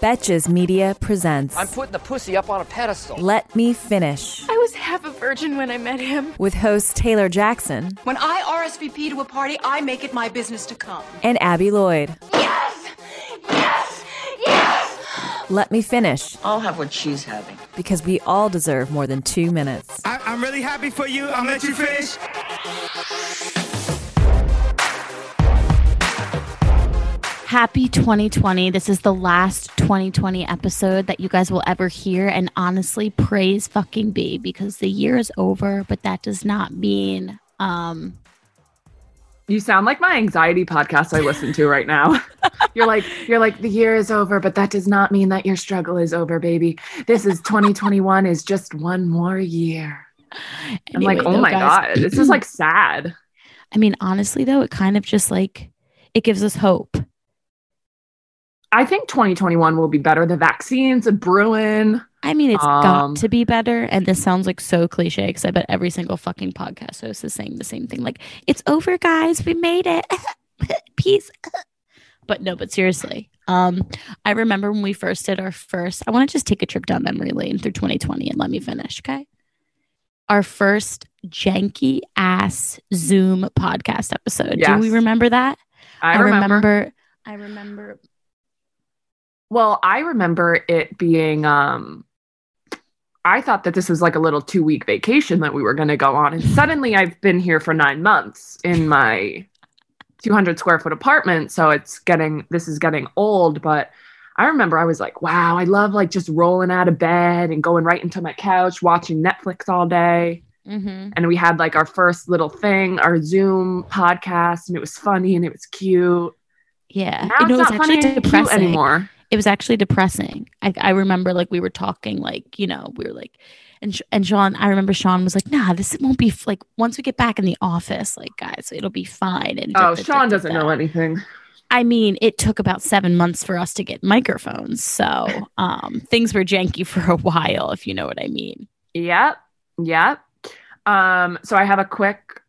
Betches Media presents I'm putting the pussy up on a pedestal. Let Me Finish I was half a virgin when I met him. with host Taylor Jackson When I RSVP to a party, I make it my business to come. and Abby Lloyd. Yes! Yes! Yes! Let Me Finish I'll have what she's having. because we all deserve more than two minutes. I, I'm really happy for you. I'll let you finish. Happy 2020. This is the last 2020 episode that you guys will ever hear. And honestly, praise fucking be because the year is over, but that does not mean um You sound like my anxiety podcast I listen to right now. you're like, you're like, the year is over, but that does not mean that your struggle is over, baby. This is 2021 is just one more year. I'm like, oh though, my guys- god, this is like sad. I mean, honestly though, it kind of just like it gives us hope. I think 2021 will be better. The vaccines are brewing. I mean, it's Um, got to be better. And this sounds like so cliche because I bet every single fucking podcast host is saying the same thing. Like, it's over, guys. We made it. Peace. but no, but seriously. Um, I remember when we first did our first, I want to just take a trip down memory lane through 2020 and let me finish, okay? Our first janky ass Zoom podcast episode. Do we remember that? I, remember. I remember Well, I remember it being um I thought that this was like a little two week vacation that we were going to go on. And suddenly I've been here for nine months in my 200 square foot apartment. So it's getting, this is getting old. But I remember I was like, wow, I love like just rolling out of bed and going right into my couch, watching Netflix all day. Mhm. And we had like our first little thing, our Zoom podcast, and it was funny and it was cute. Yeah. Now it's it's not funny actually and cute depressing. anymore. It was actually depressing. I, I remember like we were talking, like, you know, we were like, and, and Sean, I remember Sean was like, nah, this won't be f- like once we get back in the office, like, guys, it'll be fine. And Oh, da- da- Sean da- doesn't know anything. I mean, it took about seven months for us to get microphones. So um, things were janky for a while, if you know what I mean. Yep. Yep. Um, so I have a quick,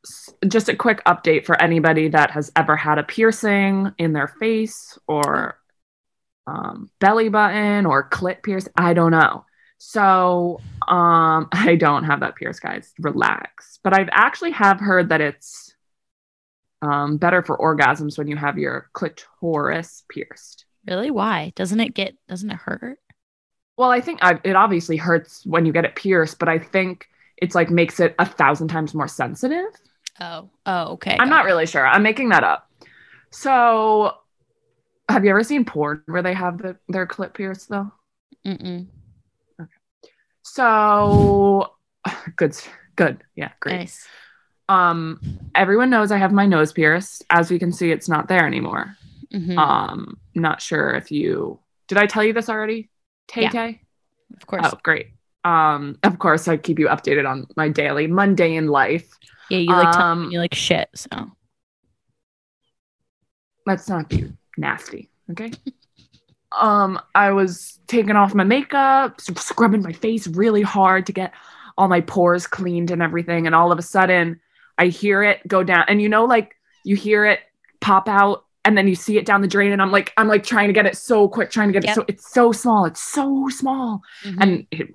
just a quick update for anybody that has ever had a piercing in their face or um, belly button or clit pierce. I don't know. So um, I don't have that pierce, guys. Relax. But I've actually have heard that it's um, better for orgasms when you have your clitoris pierced. Really? Why? Doesn't it get, doesn't it hurt? Well, I think I, it obviously hurts when you get it pierced, but I think it's like makes it a thousand times more sensitive. Oh, oh, okay. I'm not really sure. I'm making that up. So, have you ever seen porn where they have the, their clip pierced though? Mm-mm. Okay. So, good, good, yeah, great. Nice. Um, everyone knows I have my nose pierced. As we can see, it's not there anymore. Mhm. Um, not sure if you did. I tell you this already, Tay Yeah. Tay. of course. Oh, great. Um, of course, I keep you updated on my daily mundane life. yeah, you like, um, you like shit. So let's not be nasty, okay? um, I was taking off my makeup, scrubbing my face really hard to get all my pores cleaned and everything, and all of a sudden, I hear it go down, and you know, like you hear it pop out, and then you see it down the drain, and I'm like, I'm like trying to get it so quick, trying to get Yep. it so it's so small, it's so small, Mhm. and it,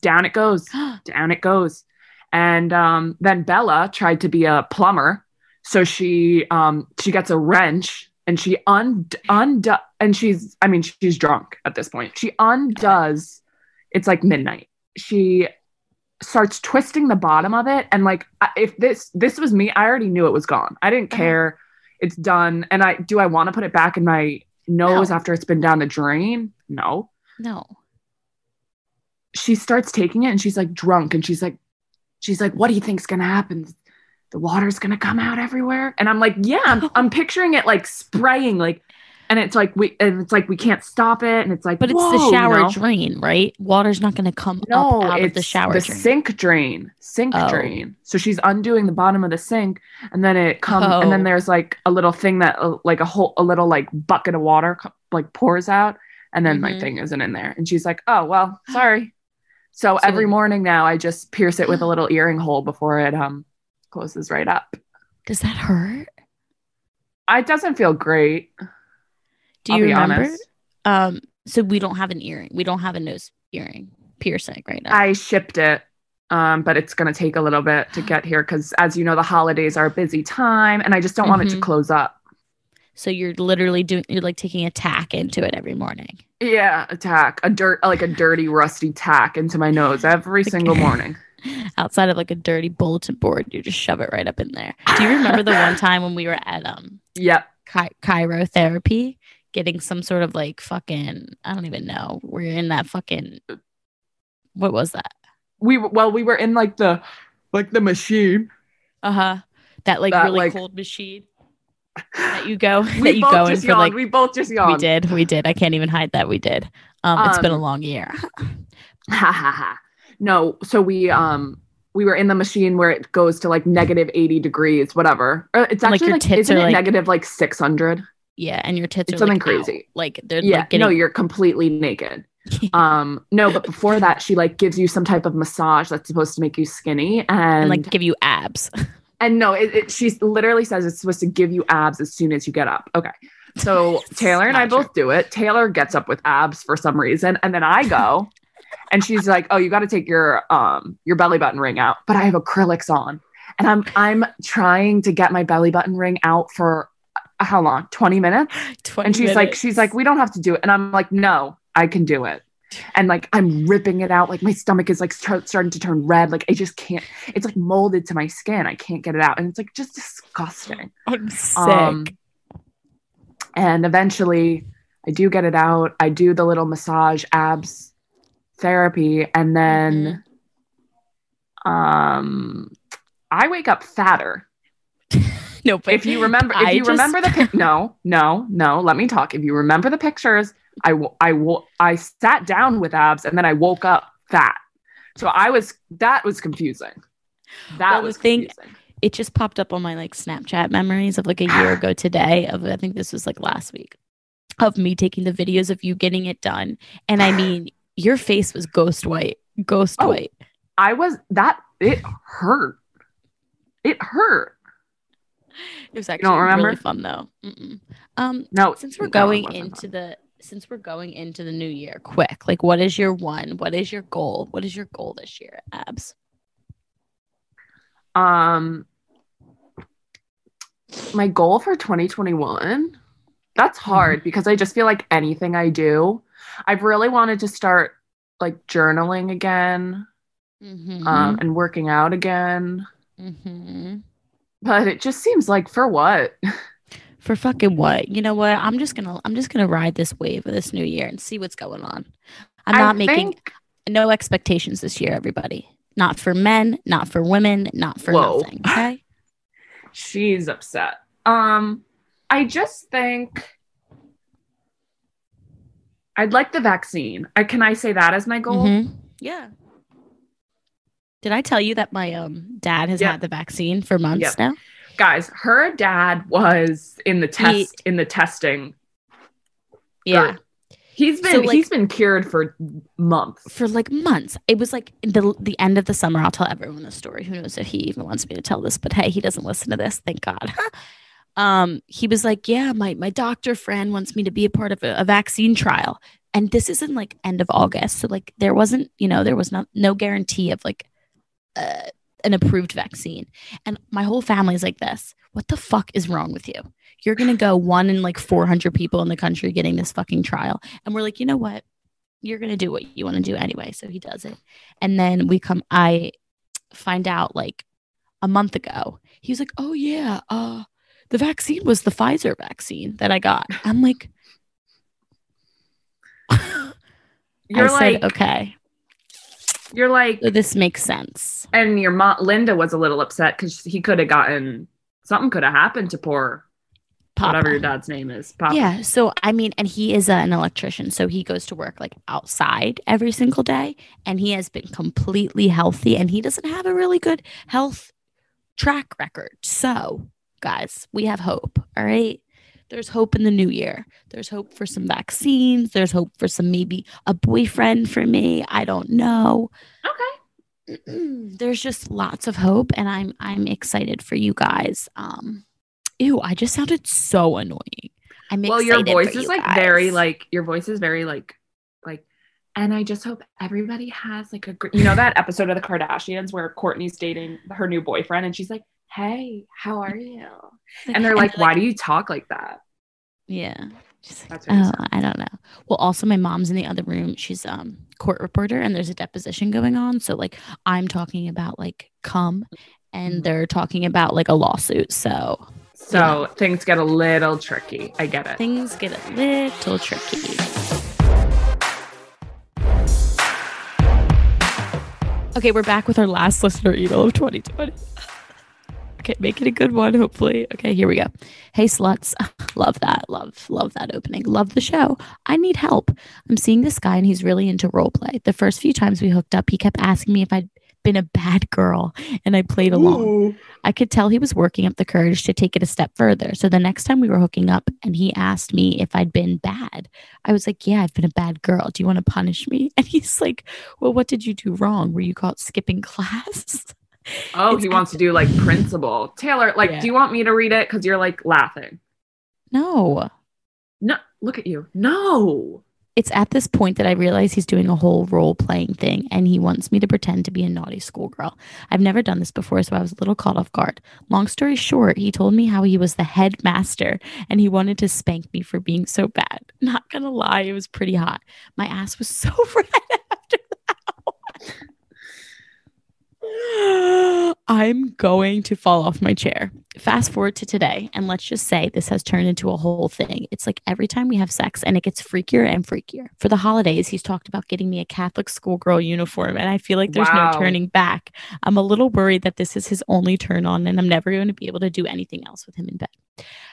down it goes, down it goes. And um, then Bella tried to be a plumber, so she um, she gets a wrench and she un undo and she's I mean she's drunk at this point. She undoes. It's like midnight. She starts twisting the bottom of it, and like if this this was me, I already knew it was gone. I didn't Uh-huh. care. It's done. And I do I want to put it back in my nose No. after it's been down the drain? No no. she starts taking it and she's like drunk and she's like she's like what do you think's gonna happen the water's gonna come out everywhere. And I'm like, yeah, I'm, I'm picturing it like spraying, like, and it's like we, and it's like we can't stop it, and it's like, But it's the you shower know? drain, right? Water's not to come No, up out it's of the shower the drain. sink drain, sink Oh. drain. So she's undoing the bottom of the sink, and then it comes, and then Oh. there's like a little thing that, uh, like a whole, a little like bucket of water, like pours out, and then my Mhm. thing isn't in there, and she's like, "Oh well, sorry." So, So every morning now, I just pierce it with a little earring hole before it um closes right up. Does that hurt? It doesn't feel great. Do I'll you be remember? honest. Um, so we don't have an earring. We don't have a nose earring piercing right now. I shipped it, um, but it's gonna take a little bit to get here because, as you know, the holidays are a busy time, and I just don't want it to Mhm. close up. so you're literally doing. You're like taking a tack into it every morning. Yeah, a tack, a dirt, like a dirty, rusty tack into my nose every single morning. Outside of like a dirty bulletin board, you just shove it right up in there. Do you remember the one time when we were at um Yep. chi- cryotherapy, getting some sort of like fucking I don't even know. We're in that fucking. What was that? We were, well, we were in like the, like the machine. Uh huh. That like That, really like- cold machine that you go We that you both go in just for yawned. like we both just yawned. We did. We did. I can't even hide that we did. Um, it's been a Um, long year. Ha ha ha. No, so we um we were in the machine where it goes to like negative eighty degrees, whatever. Uh, It's And, like, actually your like, tits isn't are, it like- negative like six hundred? Yeah, and your tits It's are something like, out. crazy. Like they're Yeah, like getting no, you're completely naked. um, no, but before that, she like gives you some type of massage that's supposed to make you skinny, and, and like give you abs. and no, it, it she literally says it's supposed to give you abs as soon as you get up. Okay. So Taylor and I true. both do it. Taylor gets up with abs for some reason, and then I go, and she's like, "Oh, you got to take your um your belly button ring out." But I have acrylics on, and I'm I'm trying to get my belly button ring out for uh, how long? Twenty minutes. 20 And she's like, she's like, we don't have to do it. And I'm like, no, I can do it. And like, I'm ripping it out. Like my stomach is like start, starting to turn red. Like I just can't. It's like molded to my skin. I can't get it out, and it's like just disgusting. I'm sick. Um, and eventually, I do get it out. I do the little massage abs therapy, and then, um, I wake up fatter. no, but if you remember, if I you just- remember the pic, no, no, no. Let me talk. If you remember the pictures, I, w- I, w- I sat down with abs, and then I woke up fat. So I was that was confusing. That Well, was thing- confusing. it just popped up on my like Snapchat memories of like a year ago today. Of I think this was like last week of me taking the videos of you getting it done, and I mean your face was ghost white, ghost Oh, white. I was that it hurt. It hurt. It was actually really fun though. Mm-mm. Um, No, since we're no, going into fun. the since we're going into the new year quick like what is your one what is your goal what is your goal this year abs Um, my goal for 2021. That's Mm-hmm. hard because I just feel like anything I do, I've really wanted to start like journaling again, mm-hmm. um, and working out again. mm-hmm. But it just seems like for what? for fucking what you know what i'm just gonna i'm just gonna ride this wave of this new year and see what's going on i'm I not making think- no expectations this year everybody not for men not for women not for Whoa. nothing okay she's upset. Um, I just think I'd like the vaccine. I can I say that as my goal? Mhm. yeah did i tell you that my um dad has Yep. had the vaccine for months Yep. now Guys, her dad was in the test He- in the testing. yeah Or- He's been So, like- he's been cured for months. for like months. It was like the the end of the summer. I'll tell everyone the story. Who knows if he even wants me to tell this? But hey, he doesn't listen to this. Thank God. um, he was like, "Yeah, my my doctor friend wants me to be a part of a, a vaccine trial." And this is in like end of August, so like there wasn't, you know, there was not no guarantee of like uh, an approved vaccine. And my whole family's like this. What the fuck is wrong with you? You're gonna go one in like 400 people in the country getting this fucking trial, and we're like, you know what? you're going to do what you want to do anyway. So he does it. And then we come, I find out like a month ago, he was like, oh, yeah, uh, the vaccine was the Pfizer vaccine that I got. I'm like, You're I like said, okay. You're like, So this makes sense. and your mom Linda was a little upset because he could have gotten something could have happened to poor Papa. whatever your dad's name is. Papa. Yeah. So, I mean, and he is uh, an electrician. So he goes to work like outside every single day and he has been completely healthy and he doesn't have a really good health track record. So, guys, we have hope. All right. There's hope in the new year. There's hope for some vaccines. There's hope for some maybe a boyfriend for me. I don't know. Okay. There's just lots of hope and I'm I'm excited for you guys. Um ew, I just sounded so annoying. I'm Well, your voice is you like guys. very like your voice is very like like and I just hope everybody has like a gr- you know that episode of the Kardashians where Kourtney's dating her new boyfriend and she's like, "Hey, how are you?" And they're like, "Why do you talk like that?" Yeah. Like, That's what you oh. I don't know. Well, also my mom's in the other room. She's um court reporter and there's a deposition going on. So like I'm talking about like come and Mhm. they're talking about like a lawsuit. So So things get a little tricky. I get it. things get a little tricky. Okay, we're back with our last listener email of 2020. Okay, make it a good one, hopefully. Okay, here we go. Hey, sluts. Love that. Love, love that opening. Love the show. I need help. I'm seeing this guy and he's really into role play. The first few times we hooked up, he kept asking me if I'd been a bad girl and I played along. I could tell he was working up the courage to take it a step further. So the next time we were hooking up and he asked me if I'd been bad, I was like, Yeah, I've been a bad girl. Do you want to punish me? And he's like, Well, what did you do wrong? Were you caught skipping class? Oh, It's he wants to do like principal. Taylor, like, Yeah. do you want me to read it? Because you're like laughing. no. No, look at you. No. It's at this point that I realize he's doing a whole role playing thing and he wants me to pretend to be a naughty schoolgirl. I've never done this before, so I was a little caught off guard. Long story short, he told me how he was the headmaster and he wanted to spank me for being so bad. Not gonna lie, it was pretty hot. My ass was so red after that. I'm going to fall off my chair. Fast forward to today, and let's just say this has turned into a whole thing. It's like every time we have sex, and it gets freakier and freakier. For the holidays, he's talked about getting me a Catholic schoolgirl uniform, and I feel like there's Wow. no turning back. I'm a little worried that this is his only turn on, and I'm never going to be able to do anything else with him in bed.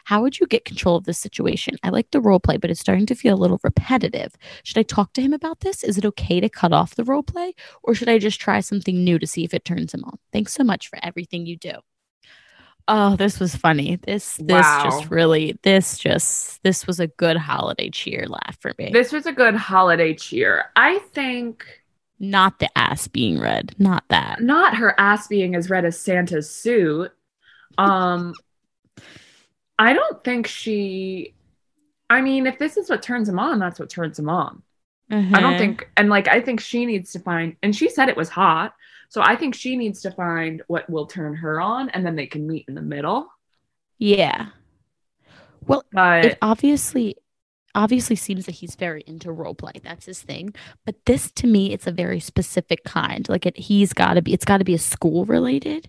How would you get control of this situation? I like the role play, but it's starting to feel a little repetitive. Should I talk to him about this? Is it okay to cut off the role play, or should I just try something new to see if it turns him on? Thanks so much for everything you do. Oh, this was funny. This this Wow. just really this just this was a good holiday cheer laugh for me. This was a good holiday cheer. I think Not the ass being red. Not that. not her ass being as red as Santa's suit. Um I don't think she I mean, if this is what turns him on, that's what turns him on. I Uh-huh. don't think and like I think she needs to find and she said it was hot. So I think she needs to find what will turn her on and then they can meet in the middle. Yeah. Well, But it obviously obviously seems that he's very into role play that's his thing but this to me it's a very specific kind like it he's got to be it's got to be a school related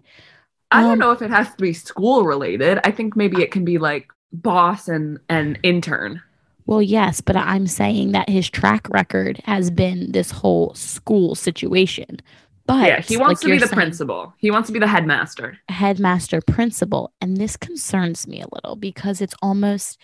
I don't um, know if it has to be school related. I think maybe it can be like boss and and intern. well yes but i'm saying that his track record has been this whole school situation but yeah, he wants like to be the saying, principal. He wants to be the headmaster. headmaster principal and this concerns me a little because it's almost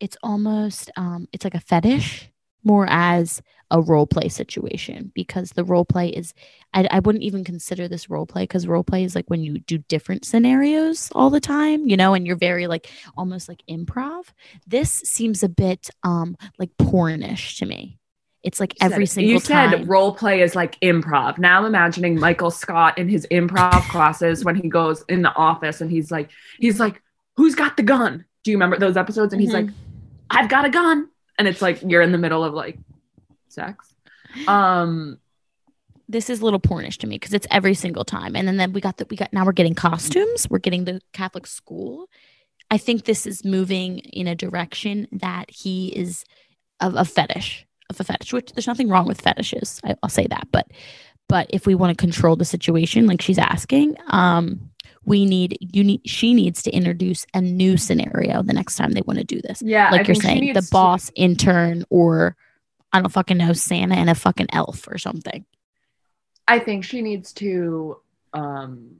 it's almost um it's like a fetish more as a role play situation because the role play is I, I wouldn't even consider this role play because role play is like when you do different scenarios all the time you know and you're very like almost like improv this seems a bit um like pornish to me it's like You every said- single you time said role play is like improv. Now I'm imagining Michael Scott in his improv classes when he goes in the office and he's like, he's like, who's got the gun? Do you remember those episodes? And he's Mhm. like, I've got a gun. And it's like you're in the middle of like sex. Um, this is a little pornish to me because it's every single time. And then, then we got that we got now we're getting costumes, we're getting the Catholic school. I think this is moving in a direction that he is of a fetish, of a fetish, which there's nothing wrong with fetishes. I, I'll say that. But but if we want to control the situation, like she's asking, um, we need you need she needs to introduce a new scenario the next time they want to do this. yeah, I like you're saying, the needs to- boss intern or I don't fucking know, Santa and a fucking elf or something. I think she needs to um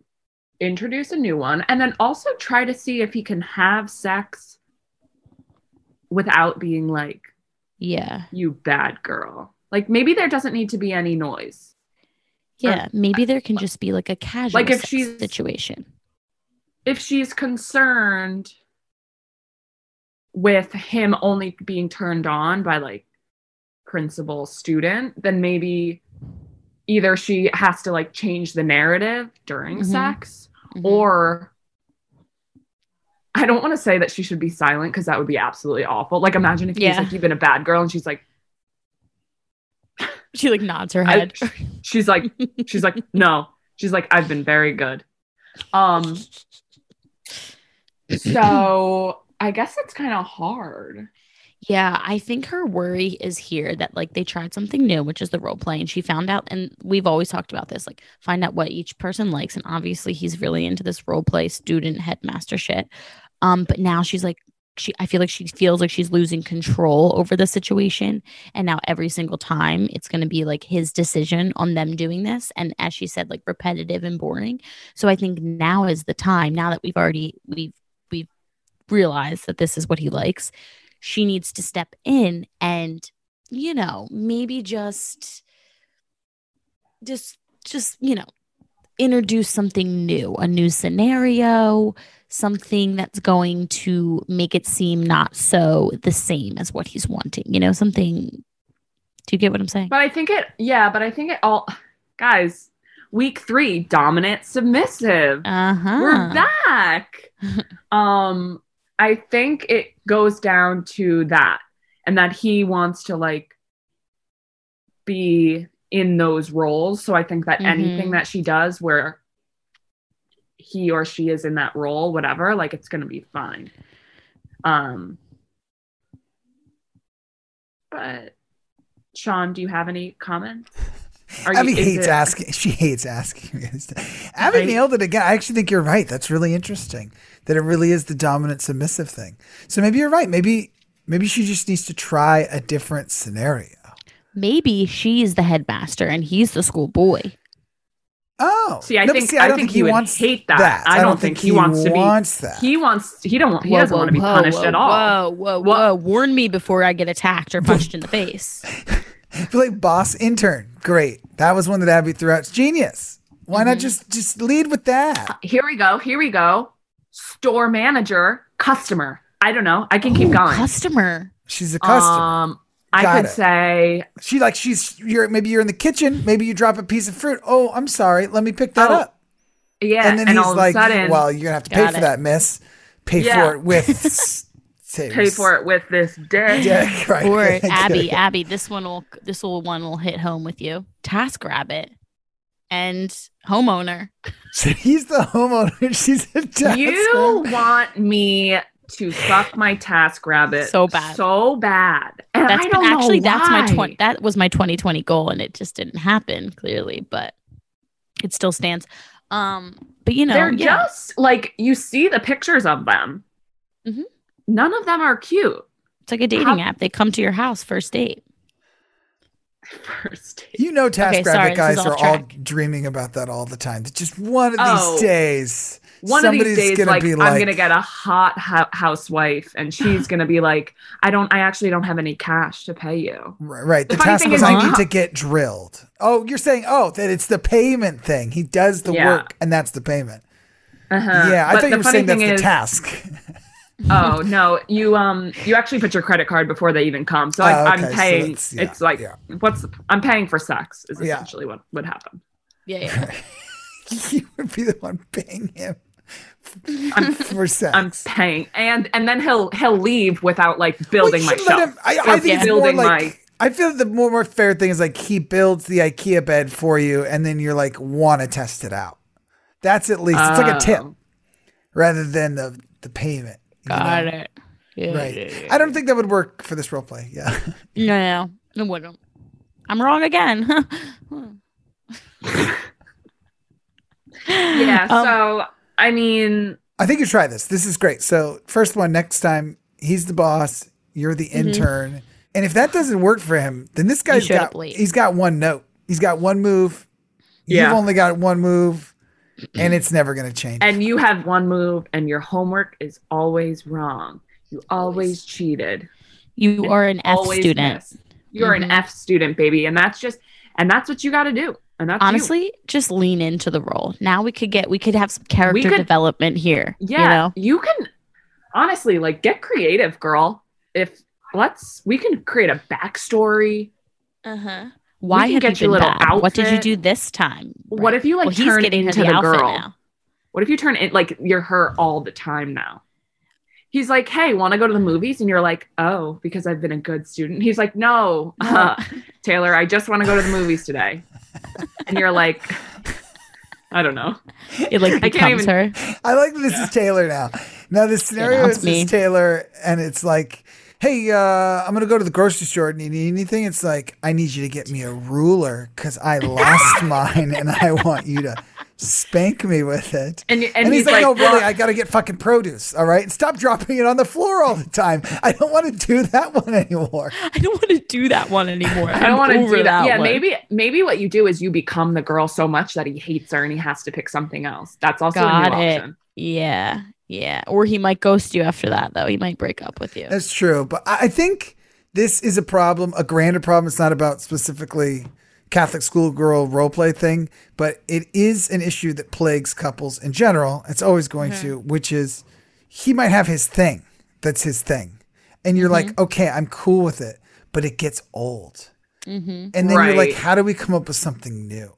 introduce a new one and then also try to see if he can have sex without being like Yeah. you bad girl. Like maybe there doesn't need to be any noise. Yeah. Maybe there can just be like a casual Like if she's- situation. If she's concerned with him only being turned on by like principal student, then maybe either she has to like change the narrative during Mhm. sex Mhm. or I don't want to say that she should be silent because that would be absolutely awful. Like imagine if he's like you've been a bad girl and she's like she like nods her I- head. she's like she's like no she's like i've been very good um so i guess it's kind of hard Yeah, I think her worry is here that like they tried something new, which is the role play, and she found out, and we've always talked about this, like find out what each person likes, and obviously he's really into this role play student headmaster shit. Um, but now she's like, she, I feel like she feels like she's losing control over the situation, and now every single time it's going to be like his decision on them doing this, and as she said, like repetitive and boring. So I think now is the time. Now that we've already we've we've realized that this is what he likes she needs to step in and you know maybe just just just you know introduce something new a new scenario something that's going to make it seem not so the same as what he's wanting you know something do you get what i'm saying? But i think it yeah but i think it all guys week three dominant submissive. Uh-huh. We're back. Um i think it goes down to that and that he wants to like be in those roles so i think that Mhm. anything that she does where he or she is in that role whatever like it's gonna be fine um but sean do you have any comments Are Abby you- hates it- asking. She hates asking. me this stuff. Abby Right. nailed it again. I actually think you're right. That's really interesting. That it really is the dominant submissive thing. So maybe you're right. Maybe maybe she just needs to try a different scenario. Maybe she's the headmaster and he's the school boy Oh, See, I No, think see, I, don't think, he would wants hate that. I, don't think, he, wants to be. wants that. He wants. He don't. He Whoa, doesn't whoa, want to be whoa, punished whoa, at all. Whoa, whoa, What- whoa. Warn me before I get attacked or punched in the face. Feel like boss intern. Great. That was one that Abby threw out. It's genius. Why Mm-hmm. not just just lead with that? Here we go. Here we go. Store manager, customer. I don't know. I can keep Ooh, going. Customer. She's a customer. Um, I Got could it. say, she like she's you're maybe you're in the kitchen. Maybe you drop a piece of fruit. Oh, I'm sorry. Let me pick that Oh, up. yeah, and then and he's all like, of a sudden, "Well, you're gonna have to pay Got for it. that, miss. Pay Yeah. for it with s- pay for it with this dick. Yeah, right. Or it, Abby. Abby, this one will this will one will hit home with you. Task rabbit and homeowner. So he's the homeowner. She's a task You rabbit. want me to suck my TaskRabbit So bad. so bad, and That's I don't know actually that's my twenty that was my 2020 goal and it just didn't happen clearly, but it still stands. Um, but you know, They're yeah. just like you see the pictures of them. Mhm. None of them are cute. it's like a dating how- app. They come to your house first date. First date. You know, task Okay, sorry, rabbit this guys are off all dreaming about that all the time. Just one of these Oh. days, One somebody's of these days, gonna like, be I'm gonna get a hot hou- housewife, and she's gonna be like, I don't, I actually don't have any cash to pay you. Right, right. The, The funny task thing was is- I need to get drilled. Oh, you're saying oh that it's the payment thing. He does the Yeah. work and that's the payment. Uh-huh. yeah, I But thought you were saying that's thing the task. oh no, you um, you actually put your credit card before they even come. So Oh, I, okay, I'm paying. that's- yeah, it's like, yeah. what's the, I'm paying for sex is Yeah. essentially what would happen. Yeah, yeah. you would be the one paying him I'm for sex. I'm paying, and and then he'll he'll leave without like building Well, my you should let shelf. him- I, I think it's more like my I feel the more, more fair thing is like he builds the IKEA bed for you, and then you're like want to test it out. That's at least it's like a tip Oh. rather than the the payment. Got know? it. Yeah, Right. yeah, yeah. I don't think that would work for this role play. Yeah. No, no, it wouldn't. I'm wrong again. yeah. Um, so I mean, I think you try this. This is great. So first one next time, he's the boss, you're the intern. And if that doesn't work for him, then this guy's showed got up late. he's got one note. He's got one move. Yeah. You've only got one move, and it's never going to change. and you have one move and your homework is always wrong. You always cheated. You are an F student. missed. You're Mhm. an F student, baby. And that's just and that's what you gotta do. And that's you. Honestly, just lean into the role. Now we could get we could have some character could- development here. Yeah, You know? you can honestly like get creative, girl. If let's we can create a backstory. Uh-huh. Why have get you you a been little bad? What did you do this time? What if you like Well, he's turn getting into the the, girl? now. What if you turn it like you're her all the time now? He's like, hey, want to go to the movies? And you're like, oh, because I've been a good student. He's like, no, uh, Taylor, I just want to go to the movies today. and you're like, I don't know. It like I can't becomes even- her. I like that this is Taylor now. Now the scenario is it's me. Taylor, and it's like, hey, uh, I'm gonna go to the grocery store. Do you need anything? It's like, I need you to get me a ruler because I lost mine, and I want you to spank me with it. And, and, And, he's, he's, like, like, no, really, I gotta get fucking produce. All right, and stop dropping it on the floor all the time. I don't want to do that one anymore. I don't want to do that one anymore. I don't want to do that. yeah, one. maybe maybe what you do is you become the girl so much that he hates her and he has to pick something else. That's also a Got new it. option. Yeah. Yeah. Or he might ghost you after that though. He might break up with you. That's true, but I I think this is a problem, a grander problem. It's not about specifically Catholic schoolgirl role play thing, but it is an issue that plagues couples in general. It's always going to, which is he might have his thing that's his thing, and you're like, okay, I'm cool with it, but it gets old, Mm-hmm. and then you're like, how do we come up with something new?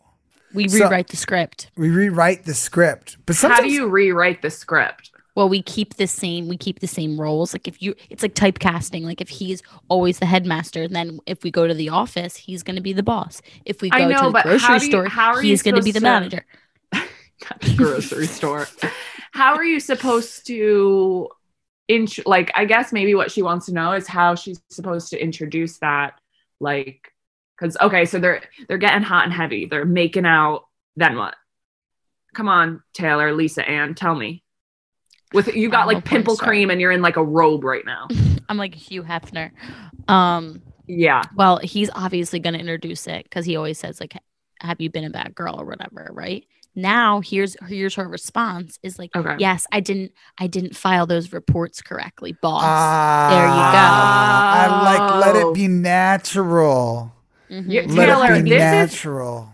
We So- rewrite the script. We rewrite the script, but sometimes How do you rewrite the script? Well, we keep the same. We keep the same roles. Like if you, it's like typecasting. Like if he's always the headmaster, then if we go to the office, he's going to be the boss. If we go know, to the grocery you- store, how are you he's going to be the manager. grocery store. How are you supposed to int- like I guess maybe what she wants to know is how she's supposed to introduce that like cuz okay, so they're they're getting hot and heavy. They're making out, then what? Come on, Taylor, Lisa Ann, tell me. With you got like pimple star. cream and you're in like a robe right now. I'm like Hugh Hefner. Um. Yeah. Well, he's obviously going to introduce it because he always says like, "Have you been a bad girl or whatever?" Right now, here's here's her response is like, Okay. "Yes, I didn't I didn't file those reports correctly, boss." Ah, I like let Oh. it be natural. Mhm. You- Let Taylor, it be this is natural.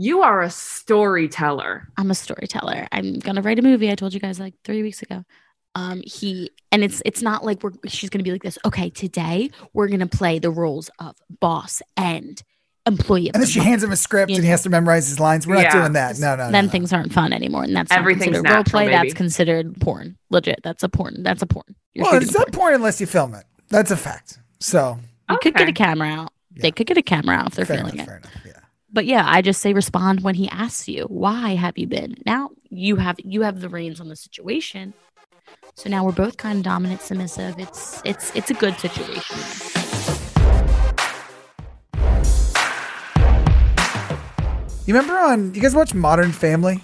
You are a storyteller. I'm a storyteller. I'm gonna write a movie. I told you guys like three weeks ago. Um, he and it's it's not like we're she's gonna be like this. Okay, today we're gonna play the roles of boss and employee. And then she month. hands him a script You and he has to memorize his lines. We're not doing that. No, no, no. then no. things aren't fun anymore, and that's not Everything's role natural, play. That's considered porn. Legit, that's a porn. That's a porn. You're Well, shooting it's not porn. porn unless you film it. That's a fact. So You could get a camera out. They could get a camera out if they're fair feeling enough, it. Fair enough. Yeah. But yeah, I just say respond when he asks you, "Why have you been?" Now you have you have the reins on the situation. So now we're both kind of dominant, submissive. It's it's it's a good situation. You remember on you guys watch Modern Family?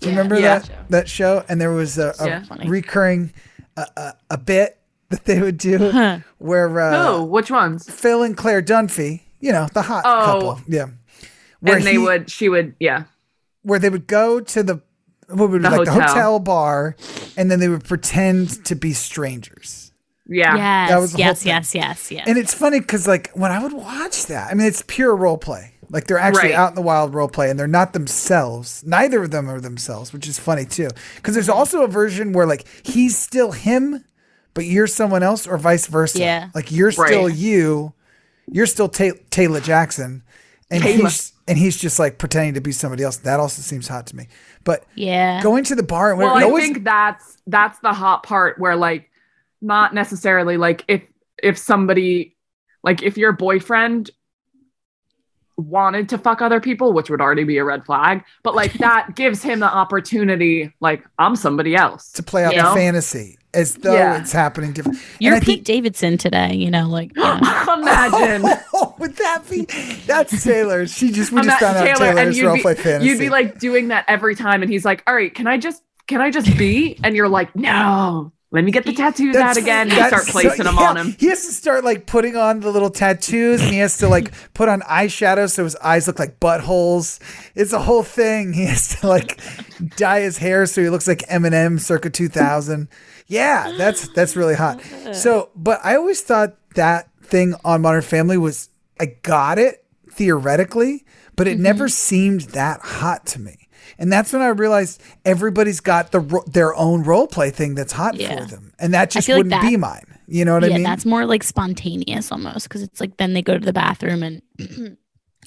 Do you remember Yeah. that that show? And there was a, a Yeah. Recurring a, a, a bit that they would do Huh. where uh, oh, which ones? Phil and Claire Dunphy, you know, the hot Oh. couple, yeah, where and they he- would she would yeah. where they would go to the what would The like the hotel. hotel bar, and then they would pretend to be strangers. Yeah. Yes, That was the yes, yes, yes, yes. And it's funny because like when I would watch that, I mean, it's pure role play. Like they're actually Right. out in the wild role play, and they're not themselves. Neither of them are themselves, which is funny too. Because there's also a version where like he's still him, but you're someone else, or vice versa. Yeah. Like you're still you, you're still Ta- Taylor Jackson, and Taylor. he's and he's just like pretending to be somebody else. That also seems hot to me. But yeah. going to the bar and Well, whatever, I always- think that's that's the hot part where like not necessarily like if if somebody like if your boyfriend wanted to fuck other people, which would already be a red flag, but like that gives him the opportunity like I'm somebody else. to play out you the know? fantasy as though Yeah. it's happening different. You're And Pete think- Davidson today, you know, like you know. Imagine. Oh, would that be? That's Taylor. She just we just Ima- found Taylor, and Taylor's you'd role be, play fantasy. you'd be like doing that every time, and he's like, "All right, can I just can I just be?" And you're like, "No, Let me get the tattoos out again and start placing so- them yeah, on him. He has to start like putting on the little tattoos and he has to like put on eyeshadow so his eyes look like buttholes. It's a whole thing. He has to like dye his hair so he looks like Eminem circa 2000. Yeah, that's that's really hot. So, but I always thought that thing on Modern Family was I got it theoretically, but it never mm-hmm. seemed that hot to me. And that's when I realized everybody's got the ro- their own role play thing that's hot Yeah. for them, and that just wouldn't that- be mine. You know what yeah, I mean? Yeah, that's more like spontaneous almost because it's like then they go to the bathroom and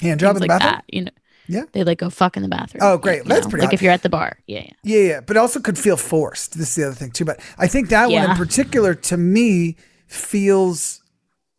Hand job in the like bathroom. that. You know, Yeah. they like go fuck in the bathroom. Oh, great. you That's know, pretty like hot. if you're at the bar. Yeah, yeah. Yeah, yeah, but also could feel forced. This is the other thing too. But I think that one in particular, to me, feels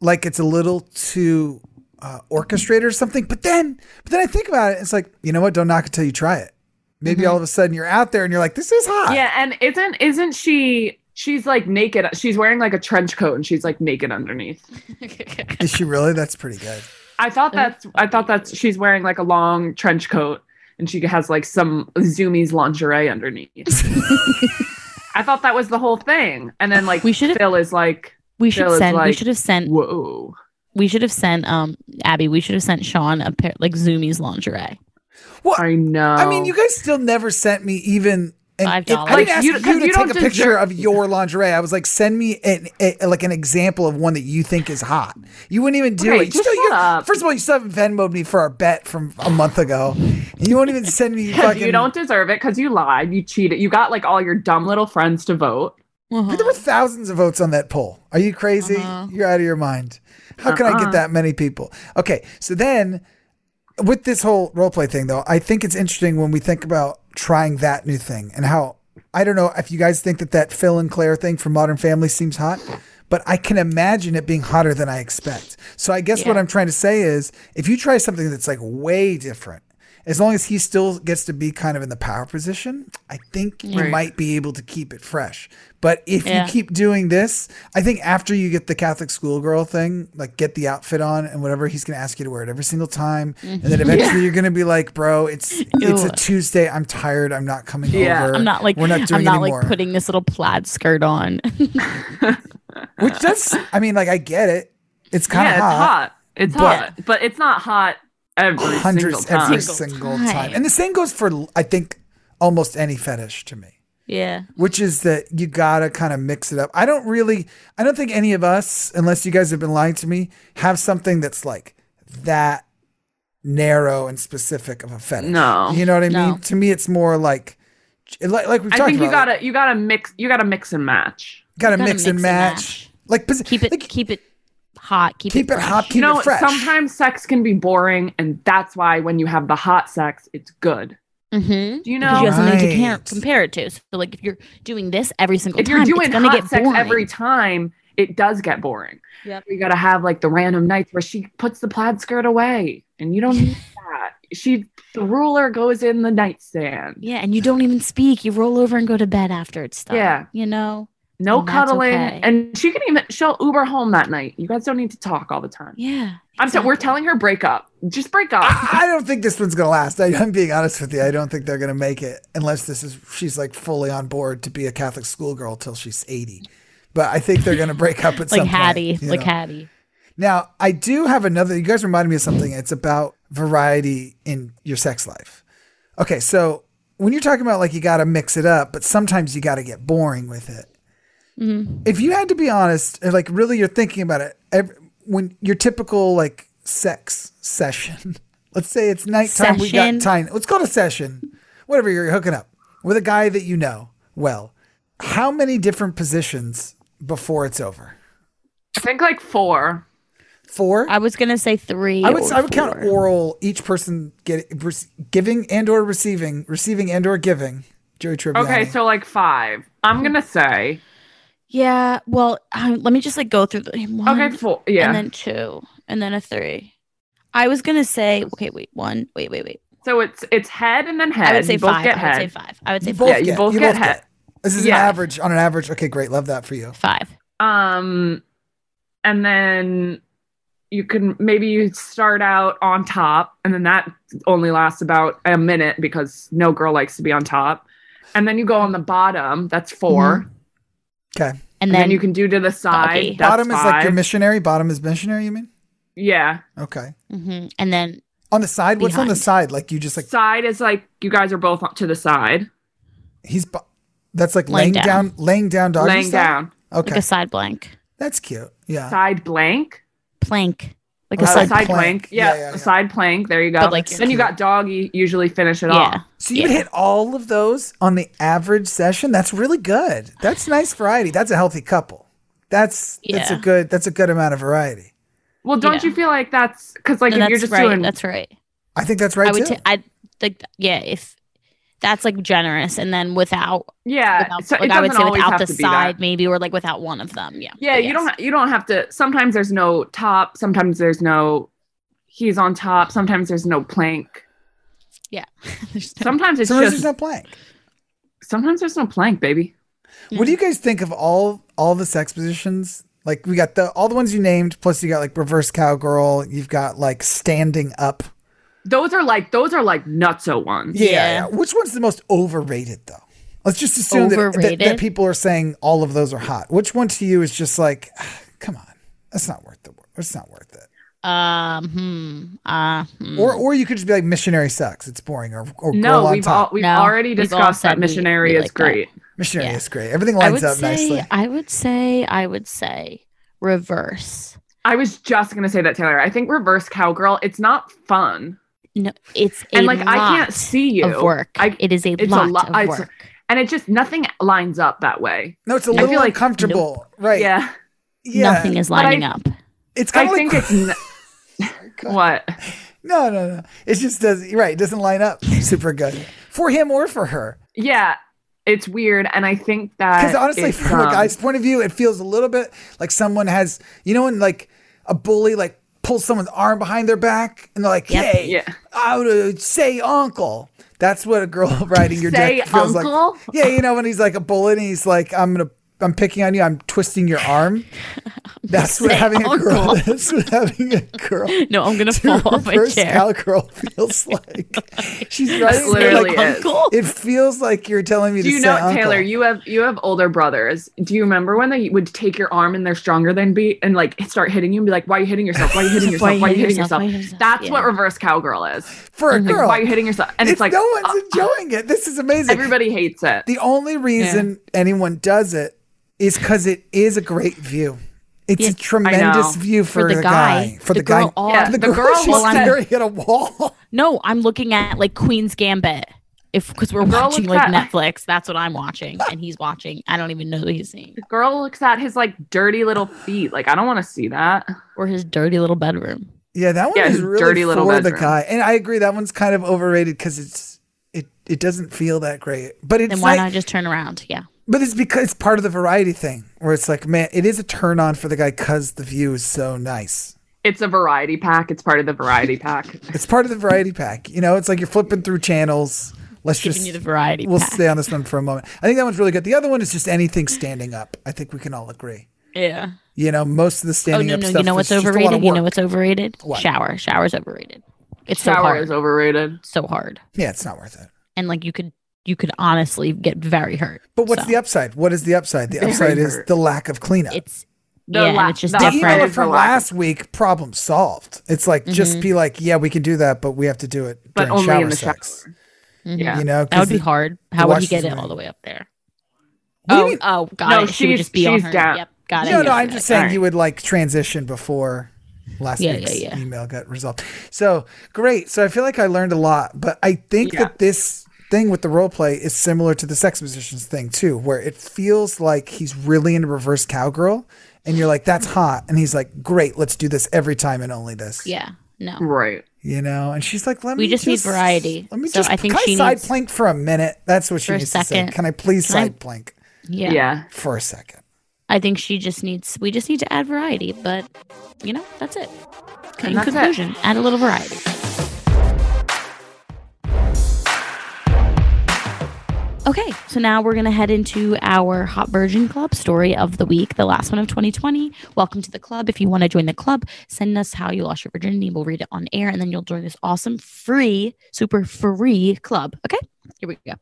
like it's a little too uh, orchestrated or something. But then, but then I think about it. It's like you know what? Don't knock it till you try it. Maybe Mm-hmm. all of a sudden you're out there and you're like, this is hot. Yeah, and isn't isn't she? She's like naked. She's wearing like a trench coat and she's like naked underneath. Is she really? That's pretty good. I thought that's I thought that's she's wearing like a long trench coat and she has like some Zoomies lingerie underneath. I thought that was the whole thing. And then like We should've- Phil is like We should Phil is send. we should have sent. Whoa. We should have sent. Um, Abby. We should have sent Sean a pair like Zoomies lingerie. Well, I know. I mean, you guys still never sent me even. An, Five it- I didn't ask you- you, 'cause to you take a picture deserve- of your lingerie. I was like, send me an, a, like an example of one that you think is hot. You wouldn't even do Okay, it. You just still, shut you- up. First of all, you still haven't Venmoed me for our bet from a month ago. You won't even send me fucking. you don't deserve it because you lied, you cheated. You got like all your dumb little friends to vote. But there were thousands of votes on that poll. Are you crazy? Uh-huh. You're out of your mind. How can I Uh-uh. get that many people? Okay, so then with this whole role play thing, though, I think it's interesting when we think about trying that new thing and how I don't know if you guys think that that Phil and Claire thing from Modern Family seems hot, but I can imagine it being hotter than I expect. So I guess what I'm trying to say is if you try something that's like way different, as long as he still gets to be kind of in the power position, I think you Right. might be able to keep it fresh. But if Yeah. you keep doing this, I think after you get the Catholic schoolgirl thing, like get the outfit on and whatever, he's going to ask you to wear it every single time. And then mhm. eventually you're going to be like, bro, it's it's a Tuesday. I'm tired. I'm not coming Yeah. over. I'm not like We're not doing I'm not anymore. like putting this little plaid skirt on. Which does, I mean, like, I get it. It's kind yeah, of it's hot. hot. It's but- hot. But it's not hot every Hundreds single time. every single time. time. And the same goes for, I think, almost any fetish to me. yeah. which is that you gotta kind of mix it up. I don't really, I don't think any of us, unless you guys have been lying to me, have something that's like that narrow and specific of a fetish. No. you know what I No. mean. To me, it's more like, like, like we've I talked think you gotta you gotta mix you gotta mix and match. gotta, gotta mix, and mix and match. match. Like, pos- Keep it like, keep it hot. Keep, keep it, it hot, fresh. keep you know, it fresh. sometimes sex can be boring, and that's why when you have the hot sex, it's good. Mm-hmm. Do you know? Because know? you have something to compare, compare it to. So like if you're doing this every single time, if time, you're doing it's hot get sex boring. every time, it does get boring. Yep. You gotta have like the random nights where she puts the plaid skirt away, and you don't need that. She the ruler goes in the nightstand. yeah, and you don't even speak. You roll over and go to bed after it's done. Yeah. you know. No And cuddling, okay. and she can even she'll Uber home that night. You guys don't need to talk all the time. Yeah, I'm so we're telling her break up. Just break up. I don't think this one's gonna last. I, I'm being honest with you. I don't think they're gonna make it unless this is she's like fully on board to be a Catholic schoolgirl till she's 80. But I think they're gonna break up at like point, Hattie, you like know? Hattie. Now, I do have another. You guys reminded me of something. It's about variety in your sex life. Okay, so when you're talking about like you got to mix it up, but sometimes you got to get boring with it. Mm-hmm. If you had to be honest, or like really you're thinking about it, every, when your typical like sex session, let's say it's nighttime, we Session? got time. Let's call it a session, whatever you're hooking up with a guy that you know well. How many different positions before it's over? I think like four. Four. I was gonna say three. I would I would count oral each person get giving and or receiving, receiving and or giving. Joey Tribbiani. Okay, so like five. I'm gonna say Yeah. Well, um, let me just like go through the one, okay, four. Yeah. and then two, and then a three. I was gonna say, okay, wait, one, wait, wait, wait. so it's it's head and then head. I would say You both five. Get I would say head. five. I would say you five. both Yeah, you both you get both head. get. This is Yeah. an average on an average. Okay, great. Love that for you. Five. Um, and then you can maybe you start out on top, and then that only lasts about a minute because no girl likes to be on top. And then you go on the bottom. That's 4 Okay. and, And then, then, you can do to the side. Doggy. That's Bottom is like your missionary. Bottom is missionary. You mean? Yeah. Okay. Mm-hmm. and then On the side, what's on the side? Like you just like side is like you guys are both to the side, he's. bo- That's like laying, Laying down. down. laying down, doggy laying style? down. Okay, like a side blank, that's cute. Yeah. Side blank. plank, like a side, side, plank. plank. Yeah, Yeah, yeah, yeah. a side plank. There you go. But, like, then you got doggy. Usually finish it Yeah. off. So you would Yeah. hit all of those on the average session. That's really good. That's nice variety. That's a healthy couple. That's that's a good. That's a good amount of variety. Well, don't Yeah. you feel like that's because like No, if you're just right. doing That's right. I think that's right I would. too. ta- I like. Yeah. If that's like generous, and then without, yeah, without so like it I would doesn't say always without have the to be side, that. maybe, or like without one of them. Yeah. Yeah, But you don't ha- you don't have to. Sometimes there's no top. Sometimes there's no. He's on top. Sometimes there's no plank. Yeah. No- Sometimes it's Sometimes just. there's no plank. sometimes there's no plank, baby. What do you guys think of all all the sex positions? Like we got the all the ones you named, plus you got like reverse cowgirl. You've got like standing up. Those are like those are like nutso ones. Yeah. Yeah. yeah. Which one's the most overrated though? Let's just assume that, that, that people are saying all of those are hot. Which one to you is just like, come on, that's not worth the. It's not worth it. Um. Hmm. Uh. hmm. Or or you could just be like missionary sucks. It's boring. Or or girl No, on we've all, we've No, already we've discussed that missionary we is like that. great. missionary yeah. is great. Everything lines up say. nicely. I would say. I would say. Reverse. I was just gonna say that, Taylor. I think reverse cowgirl. It's not fun, No, it's and a like I can't see you. of work. I, it is a it's a lot lot- of it's- work. and it just nothing lines up that way. No, it's a little feel like- uncomfortable. Right. Yeah, Yeah. Nothing is But I- lining up. It's I kind of think like it's n- what. no, no, no. It just does. You're right. It doesn't line up super good for him or for her. Yeah, it's weird, and I think that Because honestly, it's, from a um, guy's point of view, it feels a little bit like someone has, you know, when like a bully like pulls someone's arm behind their back and they're like, Yep. "Hey, Yeah. I would say uncle." That's what a girl riding your Say dick feels uncle? like. Yeah, you know when he's like a bullet and he's like, "I'm gonna." I'm picking on you. I'm twisting your arm. That's what Say having a girl. That's what having a girl. No, I'm gonna to fall off my reverse chair. cowgirl feels like. She's right. literally like, is. Uncle. It feels like you're telling me Do to you say know, uncle. Taylor? You have you have older brothers. Do you remember when they would take your arm and they're stronger than be and like start hitting you and be like, "Why are you hitting yourself? Why are you hitting yourself? Why are you hitting yourself?" Why you hitting yourself? That's Yeah. what reverse cowgirl is. for a Like, girl. why are you hitting yourself? And it's, like no one's uh, enjoying it. This is amazing. everybody hates it. the only reason anyone does it is because it is a great view. It's Yeah. a tremendous view for, For the the guy. guy. For The the, guy. girl all- Yeah, the, the girl, girl she's looks at- staring at a wall. No, I'm looking at like Queen's Gambit. If because we're watching like at- Netflix, that's what I'm watching, and he's watching. I don't even know who he's seeing, The girl looks at his like dirty little feet. Like I don't want to see that. or his dirty little bedroom. Yeah, that one Yeah, is really dirty little for the bedroom. guy. And I agree that one's kind of overrated because it's it it doesn't feel that great. But it's Then why like, not just turn around? Yeah, But it's because it's part of the variety thing where it's like, man, it is a turn on for the guy because the view is so nice. It's a variety pack. It's part of the variety pack. It's part of the variety pack. You know, it's like you're flipping through channels. Let's giving just you the variety. we'll pack. stay on this one for a moment. I think that one's really good. The other one is just anything standing up. I think we can all agree. Yeah. You know, most of the Oh standing no, up no. stuff You know what's is just a lot overrated? You know work. what's overrated? What? Shower. Shower's overrated. It's so Shower hard. is overrated. so hard, Yeah, it's not worth it. and like you could you could honestly get very hurt. But what's So, the upside? What is the upside? The Very upside is the lack of cleanup. It's The yeah, la- it's just the the different. email from the lack of- last week, problem solved. It's like just Mhm. be like, yeah, we can do that, but we have to do it But during only shower in the sex. shower. Mhm. Yeah. You know, That would be the- hard. How would he get is it all right. the way up there? What do you Oh, oh, got No, it. She would just be on her. down. Yep, got it. No, no, I'm just yeah. saying Alright. you would like transition before last Yeah, week's yeah, yeah. email got resolved. So great. So I feel like I learned a lot, but I think Yeah. that this thing with the role play is similar to the sex positions thing too, where it feels like he's really into reverse cowgirl, and you're like, "That's hot," and he's like, "Great, let's do this every time and only this." Yeah, no. Right. You know, and she's like, "Let We me just need variety. Let me So just. I think can she I side needs- plank for a minute? That's what she For a needs to say. Can I please Can I- side plank Yeah. Yeah. for a second? I think she just needs. We just need to add variety, but you know that's it. In that's it. conclusion, add a little variety. Okay, so now we're gonna head into our Hot Virgin Club story of the week, the last one of 2020. Welcome to the club. If you want to join the club, send us how you lost your virginity. We'll read it on air, and then you'll join this awesome, free, super free club. Okay, here we go.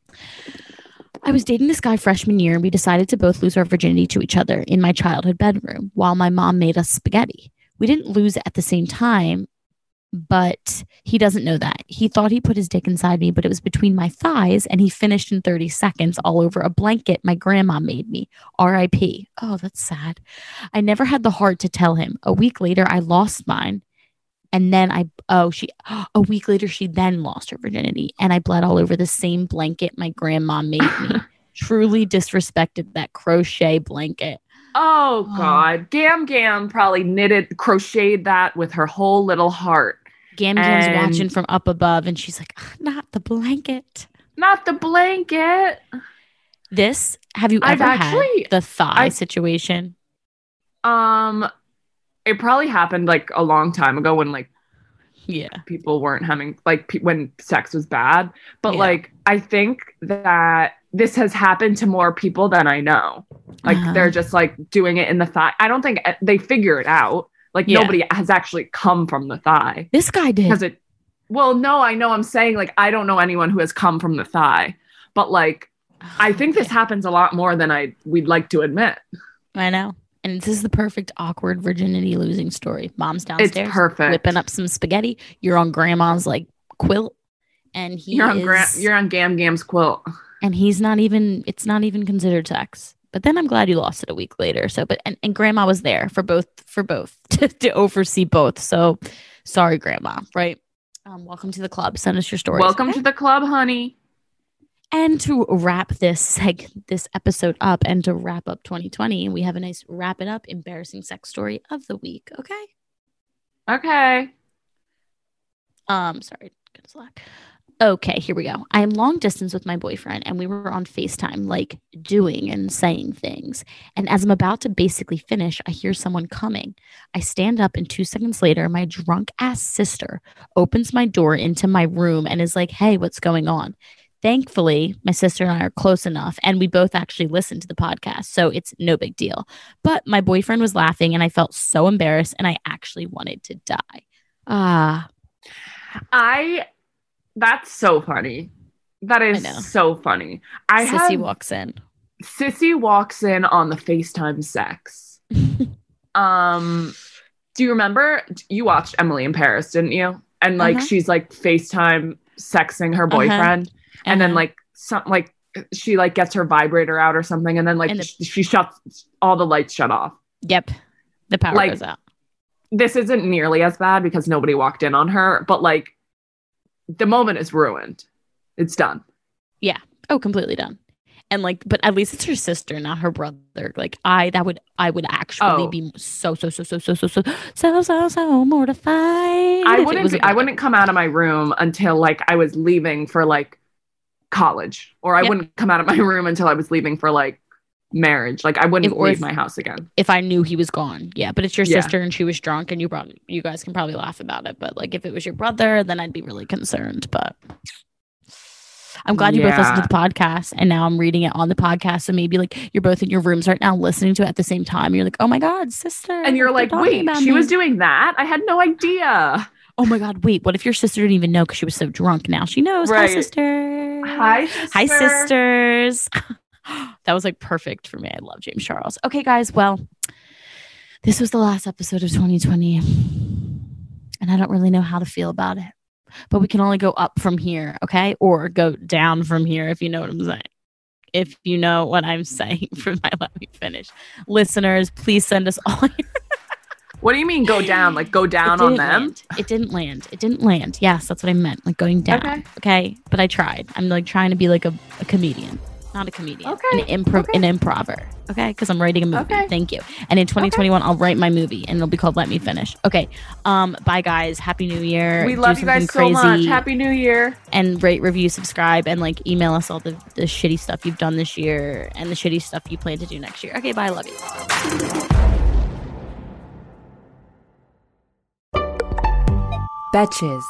I was dating this guy freshman year and we decided to both lose our virginity to each other in my childhood bedroom while my mom made us spaghetti. We didn't lose at the same time, but he doesn't know that. He thought he put his dick inside me, but it was between my thighs and he finished in 30 seconds all over a blanket my grandma made me. RIP. Oh, that's sad. I never had the heart to tell him. A week later, I lost mine. And then I, oh, she, a week later, she then lost her virginity and I bled all over the same blanket my grandma made me. Truly disrespected that crochet blanket. Oh God, Gam Gam probably knitted, crocheted that with her whole little heart. Gam Gam's And- watching from up above and she's like, "Ah, not the blanket. Not the blanket. This, have you I've ever actually- had the thigh I- situation? Um, it probably happened like a long time ago when like Yeah. people weren't having like pe- when sex was bad. But Yeah. like I think that this has happened to more people than I know. Like Uh-huh. they're just like doing it in the thigh. I don't think uh, they figure it out. Like Yeah. nobody has actually come from the thigh This guy did. because it. Well, no, I know. I'm saying like I don't know anyone who has come from the thigh, but like I think this happens a lot more than I we'd like to admit. I know. And this is the perfect awkward virginity losing story. Mom's downstairs it's perfect. whipping up some spaghetti. You're on grandma's like quilt. And he you're on is, Gra- you're on Gam Gam's quilt. and he's not even it's not even considered sex. But then I'm glad you lost it a week later. So but and, and grandma was there for both for both to, to oversee both. So sorry, grandma, right? Um, welcome to the club. Send us your stories. Welcome okay? to the club, honey. And to wrap this seg- this episode up and to wrap up 2020, we have a nice wrap it up embarrassing sex story of the week. Okay. Okay. Um, sorry, good slack. Okay, here we go. I am long distance with my boyfriend, and we were on FaceTime, like doing and saying things. And as I'm about to basically finish, I hear someone coming. I stand up, and two seconds later, my drunk ass sister opens my door into my room and is like, Hey, what's going on? Thankfully, my sister and I are close enough, and we both actually listen to the podcast, so it's no big deal. But my boyfriend was laughing, and I felt so embarrassed, and I actually wanted to die. Ah, I that's so funny. That is so funny. I Sissy have walks in. Sissy walks in on the FaceTime sex. um do you remember you watched Emily in Paris, didn't you? And like Uh-huh. she's like FaceTime sexing her boyfriend and then Uh-huh. like some like she like gets her vibrator out or something and then like And the- sh- she shuts all the lights shut off. Yep. The power Like- goes out. This isn't nearly as bad because nobody walked in on her, but like the moment is ruined. It's done. Yeah. Oh, completely done. And like, but at least it's her sister, not her brother. Like I, that would, I would actually Oh. be so, so, so, so, so, so, so, so, so, so mortified. I wouldn't be, I wouldn't come out of my room until like I was leaving for like college or I Yep. wouldn't come out of my room until I was leaving for like marriage. Like I wouldn't If- leave if- my house again. If I knew he was gone, yeah. But it's your Yeah. sister, and she was drunk, and you brought you guys can probably laugh about it. But like, if it was your brother, then I'd be really concerned. But I'm glad you both listened to the podcast, and now I'm reading it on the podcast. So maybe like you're both in your rooms right now, listening to it at the same time. You're like, oh my god, sister, And you're like, wait, she was doing that? I had no idea. Oh my God, wait, what if your sister didn't even know because she was so drunk? Now she knows. Hi, Right. sister. Hi, sister. Hi, sisters. that was like perfect for me. I love James Charles. Okay, guys, well, this was the last episode of 2020. And I don't really know how to feel about it. But we can only go up from here, okay? Or go down from here, if you know what I'm saying. If you know what I'm saying, for my let me finish. Listeners, please send us all your What do you mean go down? Like go down on them? land. It didn't land. It didn't land. Yes, that's what I meant. Like going down. Okay. Okay. But I tried. I'm like trying to be like a, a comedian, not a comedian. Okay. An improv, Okay. an improver. Okay. Because I'm writing a movie. Okay. Thank you. And in 2021, I'll write my movie, and it'll be called Let Me Finish. Okay. Um. Bye, guys. Happy New Year. We Do love you guys something so much. Happy New Year. and rate, review, subscribe, and like email us all the, the shitty stuff you've done this year and the shitty stuff you plan to do next year. Okay. Bye. I love you. Betches.